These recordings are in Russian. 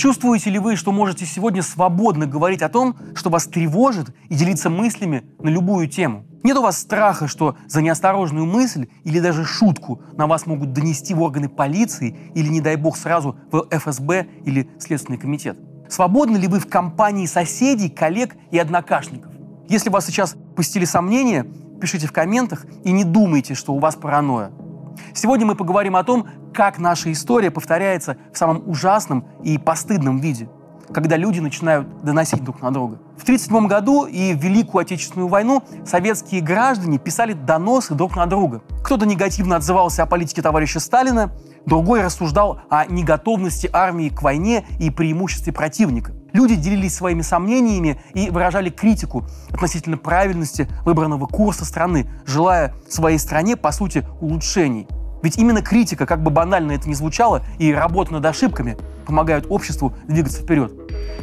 Чувствуете ли вы, что можете сегодня свободно говорить о том, что вас тревожит и делиться мыслями на любую тему? Нет у вас страха, что за неосторожную мысль или даже шутку на вас могут донести в органы полиции или, не дай бог, сразу в ФСБ или Следственный комитет? Свободны ли вы в компании соседей, коллег и однокашников? Если вас сейчас посетили сомнения, пишите в комментах и не думайте, что у вас паранойя. Сегодня мы поговорим о том, как наша история повторяется в самом ужасном и постыдном виде, когда люди начинают доносить друг на друга. В 1937 году и в Великую Отечественную войну советские граждане писали доносы друг на друга. Кто-то негативно отзывался о политике товарища Сталина, Другой рассуждал о неготовности армии к войне и преимуществе противника. Люди делились своими сомнениями и выражали критику относительно правильности выбранного курса страны, желая своей стране, по сути, улучшений. Ведь именно критика, как бы банально это ни звучало, и работа над ошибками помогают обществу двигаться вперед.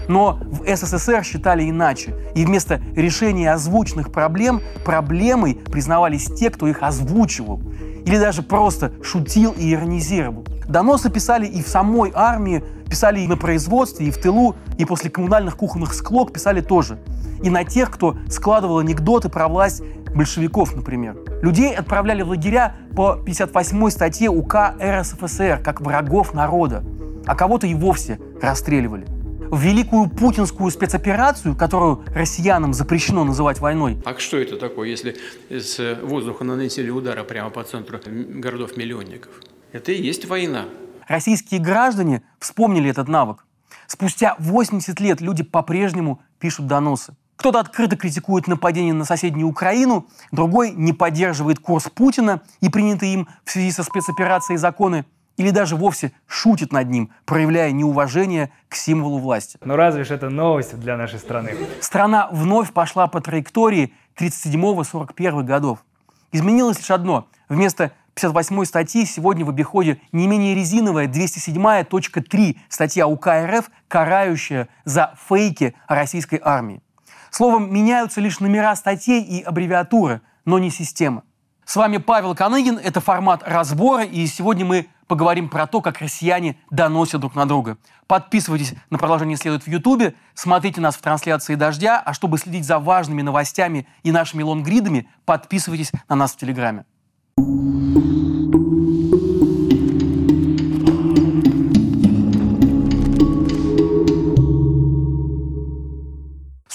Но в СССР считали иначе, и вместо решения озвученных проблем проблемой признавались те, кто их озвучивал или даже просто шутил и иронизировал. Доносы писали и в самой армии, писали и на производстве, и в тылу, и после коммунальных кухонных склок писали тоже. И на тех, кто складывал анекдоты про власть большевиков, например. Людей отправляли в лагеря по 58 статье УК РСФСР, как врагов народа, а кого-то и вовсе расстреливали в великую путинскую спецоперацию, которую россиянам запрещено называть войной. А что это такое, если с воздуха наносили удары прямо по центру городов-миллионников? Это и есть война. Российские граждане вспомнили этот навык. Спустя 80 лет люди по-прежнему пишут доносы. Кто-то открыто критикует нападение на соседнюю Украину, другой не поддерживает курс Путина и принятые им в связи со спецоперацией законы – или даже вовсе шутит над ним, проявляя неуважение к символу власти. Но разве же это новость для нашей страны? Страна вновь пошла по траектории 37-41 годов. Изменилось лишь одно. Вместо 58 статьи сегодня в обиходе не менее резиновая 207.3 статья УК РФ, карающая за фейки российской армии. Словом, меняются лишь номера статей и аббревиатуры, но не система. С вами Павел Коныгин, это формат разбора, и сегодня мы поговорим про то, как россияне доносят друг на друга. Подписывайтесь на продолжение следует в Ютубе, смотрите нас в трансляции «Дождя», а чтобы следить за важными новостями и нашими лонгридами, подписывайтесь на нас в Телеграме.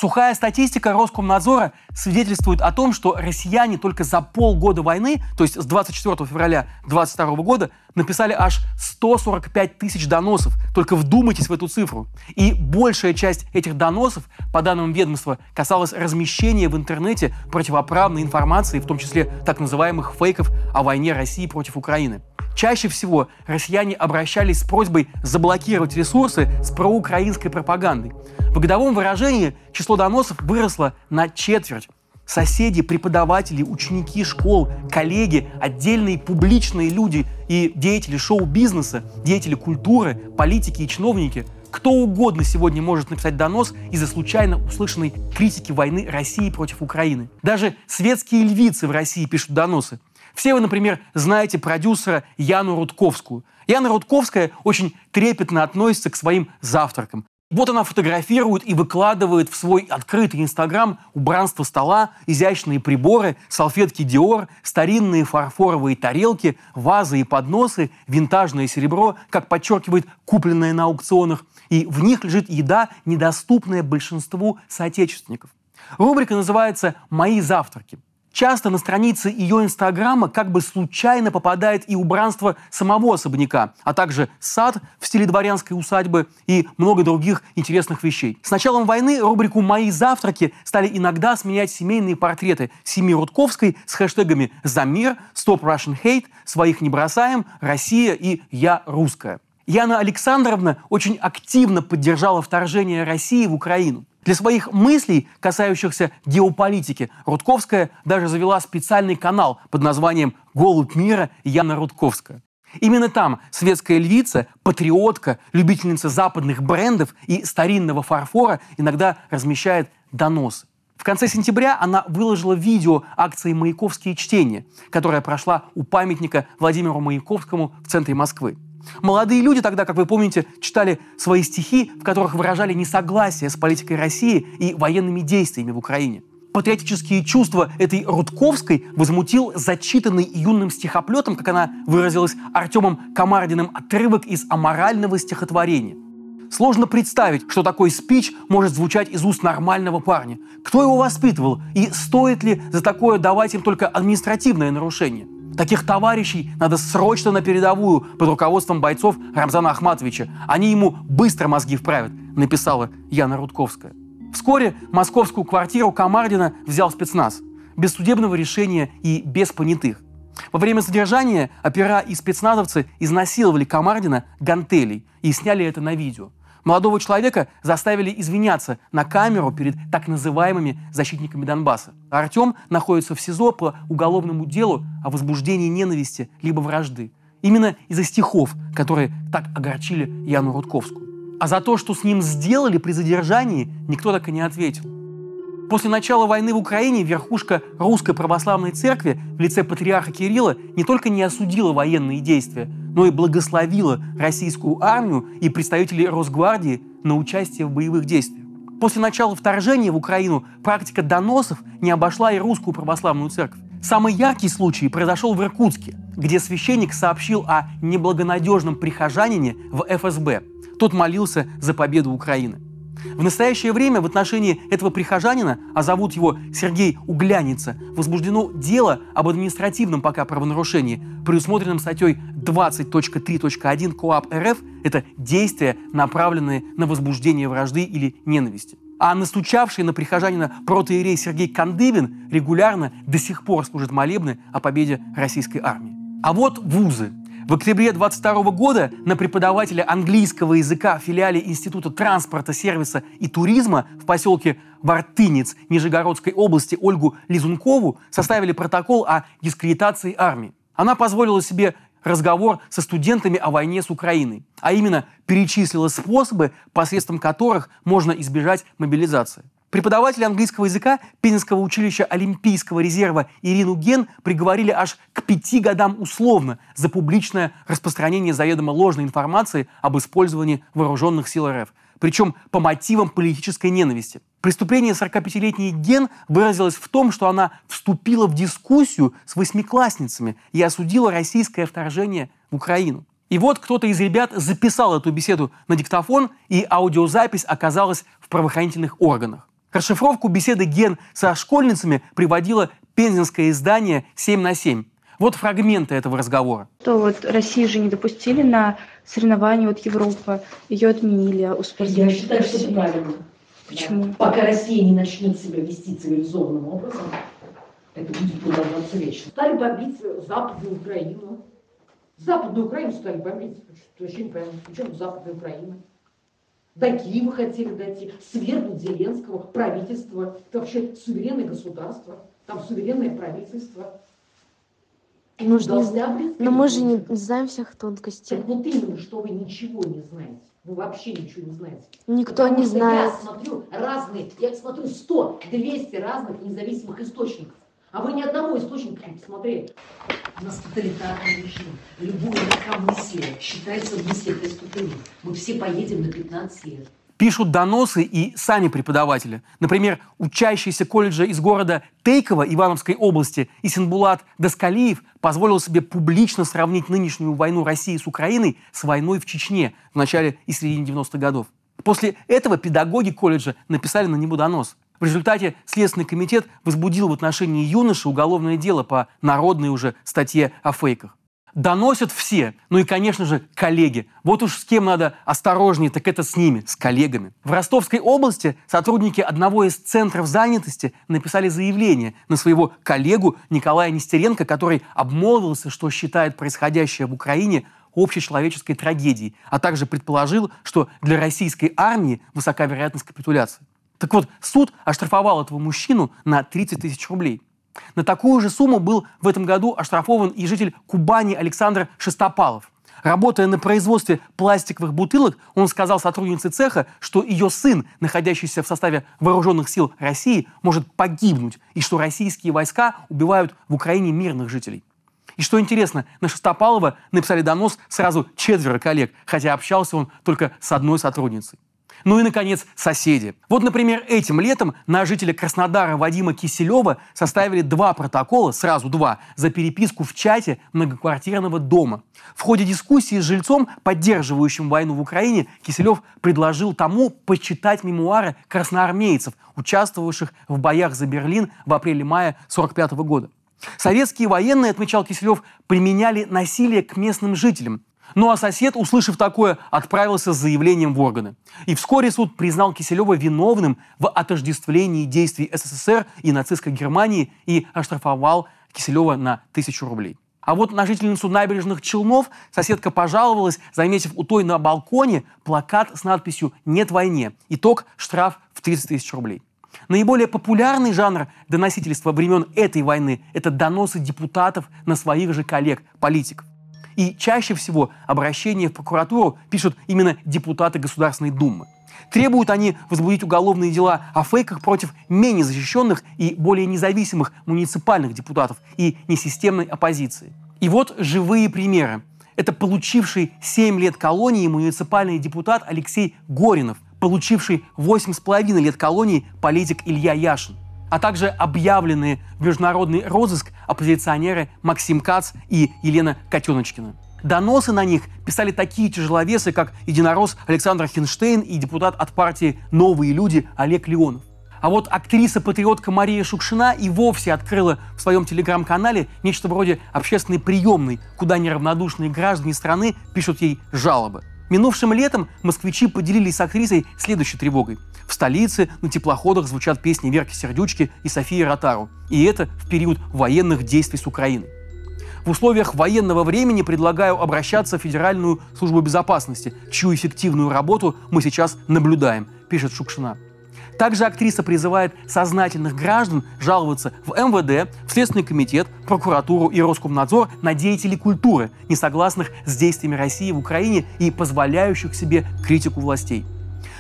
Сухая статистика Роскомнадзора свидетельствует о том, что россияне только за полгода войны, то есть с 24 февраля 2022 года, написали аж 145 тысяч доносов. Только вдумайтесь в эту цифру. И большая часть этих доносов, по данным ведомства, касалась размещения в интернете противоправной информации, в том числе так называемых фейков о войне России против Украины. Чаще всего россияне обращались с просьбой заблокировать ресурсы с проукраинской пропагандой. В годовом выражении число доносов выросло на четверть. Соседи, преподаватели, ученики школ, коллеги, отдельные публичные люди и деятели шоу-бизнеса, деятели культуры, политики и чиновники – кто угодно сегодня может написать донос из-за случайно услышанной критики войны России против Украины. Даже светские львицы в России пишут доносы. Все вы, например, знаете продюсера Яну Рудковскую. Яна Рудковская очень трепетно относится к своим завтракам. Вот она фотографирует и выкладывает в свой открытый Инстаграм убранство стола, изящные приборы, салфетки Диор, старинные фарфоровые тарелки, вазы и подносы, винтажное серебро, как подчеркивает купленное на аукционах, и в них лежит еда, недоступная большинству соотечественников. Рубрика называется «Мои завтраки». Часто на странице ее инстаграма как бы случайно попадает и убранство самого особняка, а также сад в стиле дворянской усадьбы и много других интересных вещей. С началом войны рубрику «Мои завтраки» стали иногда сменять семейные портреты семьи Рудковской с хэштегами «За мир», «Stop Russian Hate», «Своих не бросаем», «Россия» и «Я русская». Яна Александровна очень активно поддержала вторжение России в Украину. Для своих мыслей, касающихся геополитики, Рудковская даже завела специальный канал под названием «Голубь мира» Яна Рудковская. Именно там светская львица, патриотка, любительница западных брендов и старинного фарфора иногда размещает доносы. В конце сентября она выложила видео акции «Маяковские чтения», которая прошла у памятника Владимиру Маяковскому в центре Москвы. Молодые люди тогда, как вы помните, читали свои стихи, в которых выражали несогласие с политикой России и военными действиями в Украине. Патриотические чувства этой Рудковской возмутил зачитанный юным стихоплетом, как она выразилась Артемом Комардиным, отрывок из аморального стихотворения. Сложно представить, что такой спич может звучать из уст нормального парня. Кто его воспитывал? И стоит ли за такое давать им только административное нарушение? Таких товарищей надо срочно на передовую под руководством бойцов Рамзана Ахматовича. Они ему быстро мозги вправят, написала Яна Рудковская. Вскоре московскую квартиру Камардина взял спецназ. Без судебного решения и без понятых. Во время задержания опера и спецназовцы изнасиловали Камардина гантелей и сняли это на видео. Молодого человека заставили извиняться на камеру перед так называемыми защитниками Донбасса. Артем находится в СИЗО по уголовному делу о возбуждении ненависти либо вражды. Именно из-за стихов, которые так огорчили Яну Рудковскую. А за то, что с ним сделали при задержании, никто так и не ответил. После начала войны в Украине верхушка Русской Православной Церкви в лице патриарха Кирилла не только не осудила военные действия, но и благословила российскую армию и представителей Росгвардии на участие в боевых действиях. После начала вторжения в Украину практика доносов не обошла и Русскую Православную Церковь. Самый яркий случай произошел в Иркутске, где священник сообщил о неблагонадежном прихожанине в ФСБ. Тот молился за победу Украины. В настоящее время в отношении этого прихожанина, а зовут его Сергей Угляница, возбуждено дело об административном пока правонарушении, предусмотренном статьей 20.3.1 КОАП РФ – это действия, направленные на возбуждение вражды или ненависти. А настучавший на прихожанина протеерей Сергей Кандыбин регулярно до сих пор служит молебны о победе российской армии. А вот вузы – в октябре 22 года на преподавателя английского языка в филиале Института транспорта, сервиса и туризма в поселке Вартынец Нижегородской области Ольгу Лизункову составили протокол о дискредитации армии. Она позволила себе разговор со студентами о войне с Украиной, а именно перечислила способы, посредством которых можно избежать мобилизации. Преподаватели английского языка Пензенского училища Олимпийского резерва Ирину Ген приговорили аж к пяти годам условно за публичное распространение заведомо ложной информации об использовании вооруженных сил РФ, причем по мотивам политической ненависти. Преступление 45-летней Ген выразилось в том, что она вступила в дискуссию с восьмиклассницами и осудила российское вторжение в Украину. И вот кто-то из ребят записал эту беседу на диктофон, и аудиозапись оказалась в правоохранительных органах. Расшифровку беседы Ген со школьницами приводило пензенское издание «7 на 7». Вот фрагменты этого разговора. То вот Россию же не допустили на соревнования вот Европа, ее отменили у Я считаю, что это правильно. Почему? Пока Россия не начнет себя вести цивилизованным образом, это будет продолжаться вечно. Стали бомбить Западную Украину. Западную Украину стали бомбить. Что вообще непонятно, причем Западная Украина. До Киева хотели дойти, свергнуть Зеленского, правительство. Это вообще суверенное государство, там суверенное правительство. Мы же не знаем, но мы же не знаем всех тонкостей. Так вот именно, что вы ничего не знаете. Вы вообще ничего не знаете. Никто Потому не знает. Я смотрю разные, я смотрю 100, 200 разных независимых источников. А вы ни одного источника не посмотрели. У нас тоталитарный режим. Любое легкомыслие считается мыслью преступлением. Мы все поедем на 15 лет. Пишут доносы и сами преподаватели. Например, учащийся колледжа из города Тейково Ивановской области Исенбулат Даскалиев позволил себе публично сравнить нынешнюю войну России с Украиной с войной в Чечне в начале и середине 90-х годов. После этого педагоги колледжа написали на него донос. В результате Следственный комитет возбудил в отношении юноши уголовное дело по народной уже статье о фейках. Доносят все, ну и, конечно же, коллеги. Вот уж с кем надо осторожнее, так это с ними, с коллегами. В Ростовской области сотрудники одного из центров занятости написали заявление на своего коллегу Николая Нестеренко, который обмолвился, что считает происходящее в Украине общечеловеческой трагедией, а также предположил, что для российской армии высока вероятность капитуляции. Так вот, суд оштрафовал этого мужчину на 30 тысяч рублей. На такую же сумму был в этом году оштрафован и житель Кубани Александр Шестопалов. Работая на производстве пластиковых бутылок, он сказал сотруднице цеха, что ее сын, находящийся в составе вооруженных сил России, может погибнуть, и что российские войска убивают в Украине мирных жителей. И что интересно, на Шестопалова написали донос сразу четверо коллег, хотя общался он только с одной сотрудницей. Ну и, наконец, соседи. Вот, например, этим летом на жителя Краснодара Вадима Киселева составили два протокола, сразу два, за переписку в чате многоквартирного дома. В ходе дискуссии с жильцом, поддерживающим войну в Украине, Киселев предложил тому почитать мемуары красноармейцев, участвовавших в боях за Берлин в апреле-мае 1945 года. Советские военные, отмечал Киселев, применяли насилие к местным жителям. Ну а сосед, услышав такое, отправился с заявлением в органы. И вскоре суд признал Киселева виновным в отождествлении действий СССР и нацистской Германии и оштрафовал Киселева на тысячу рублей. А вот на жительницу набережных Челнов соседка пожаловалась, заметив у той на балконе плакат с надписью «Нет войне». Итог – штраф в 30 тысяч рублей. Наиболее популярный жанр доносительства времен этой войны – это доносы депутатов на своих же коллег, политиков. И чаще всего обращения в прокуратуру пишут именно депутаты Государственной Думы. Требуют они возбудить уголовные дела о фейках против менее защищенных и более независимых муниципальных депутатов и несистемной оппозиции. И вот живые примеры. Это получивший 7 лет колонии муниципальный депутат Алексей Горинов, получивший 8,5 лет колонии политик Илья Яшин а также объявленные в международный розыск оппозиционеры Максим Кац и Елена Котеночкина. Доносы на них писали такие тяжеловесы, как единорос Александр Хинштейн и депутат от партии «Новые люди» Олег Леонов. А вот актриса-патриотка Мария Шукшина и вовсе открыла в своем телеграм-канале нечто вроде общественной приемной, куда неравнодушные граждане страны пишут ей жалобы. Минувшим летом москвичи поделились с актрисой следующей тревогой. В столице на теплоходах звучат песни Верки Сердючки и Софии Ротару. И это в период военных действий с Украиной. В условиях военного времени предлагаю обращаться в Федеральную службу безопасности, чью эффективную работу мы сейчас наблюдаем, пишет Шукшина. Также актриса призывает сознательных граждан жаловаться в МВД, в Следственный комитет, прокуратуру и Роскомнадзор на деятелей культуры, не согласных с действиями России в Украине и позволяющих себе критику властей.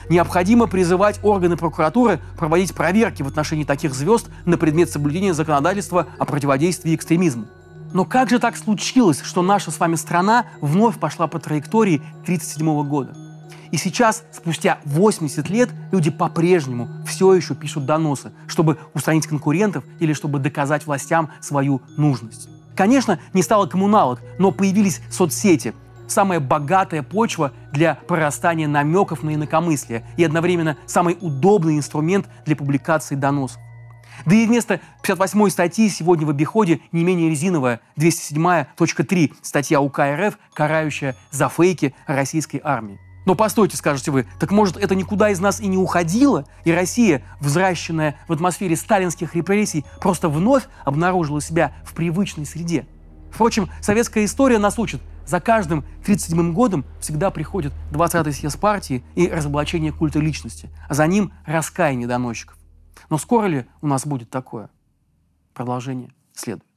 Необходимо призывать органы прокуратуры проводить проверки в отношении таких звезд на предмет соблюдения законодательства о противодействии экстремизму. Но как же так случилось, что наша с вами страна вновь пошла по траектории 1937 года? И сейчас, спустя 80 лет, люди по-прежнему все еще пишут доносы, чтобы устранить конкурентов или чтобы доказать властям свою нужность. Конечно, не стало коммуналок, но появились соцсети, самая богатая почва для прорастания намеков на инакомыслие и одновременно самый удобный инструмент для публикации доносов. Да и вместо 58-й статьи сегодня в обиходе не менее резиновая 207.3 статья УК РФ, карающая за фейки российской армии. Но постойте, скажете вы, так может это никуда из нас и не уходило, и Россия, взращенная в атмосфере сталинских репрессий, просто вновь обнаружила себя в привычной среде? Впрочем, советская история нас учит, за каждым 37-м годом всегда приходит 20-й съезд партии и разоблачение культа личности, а за ним раскаяние доносчиков. Но скоро ли у нас будет такое? Продолжение следует.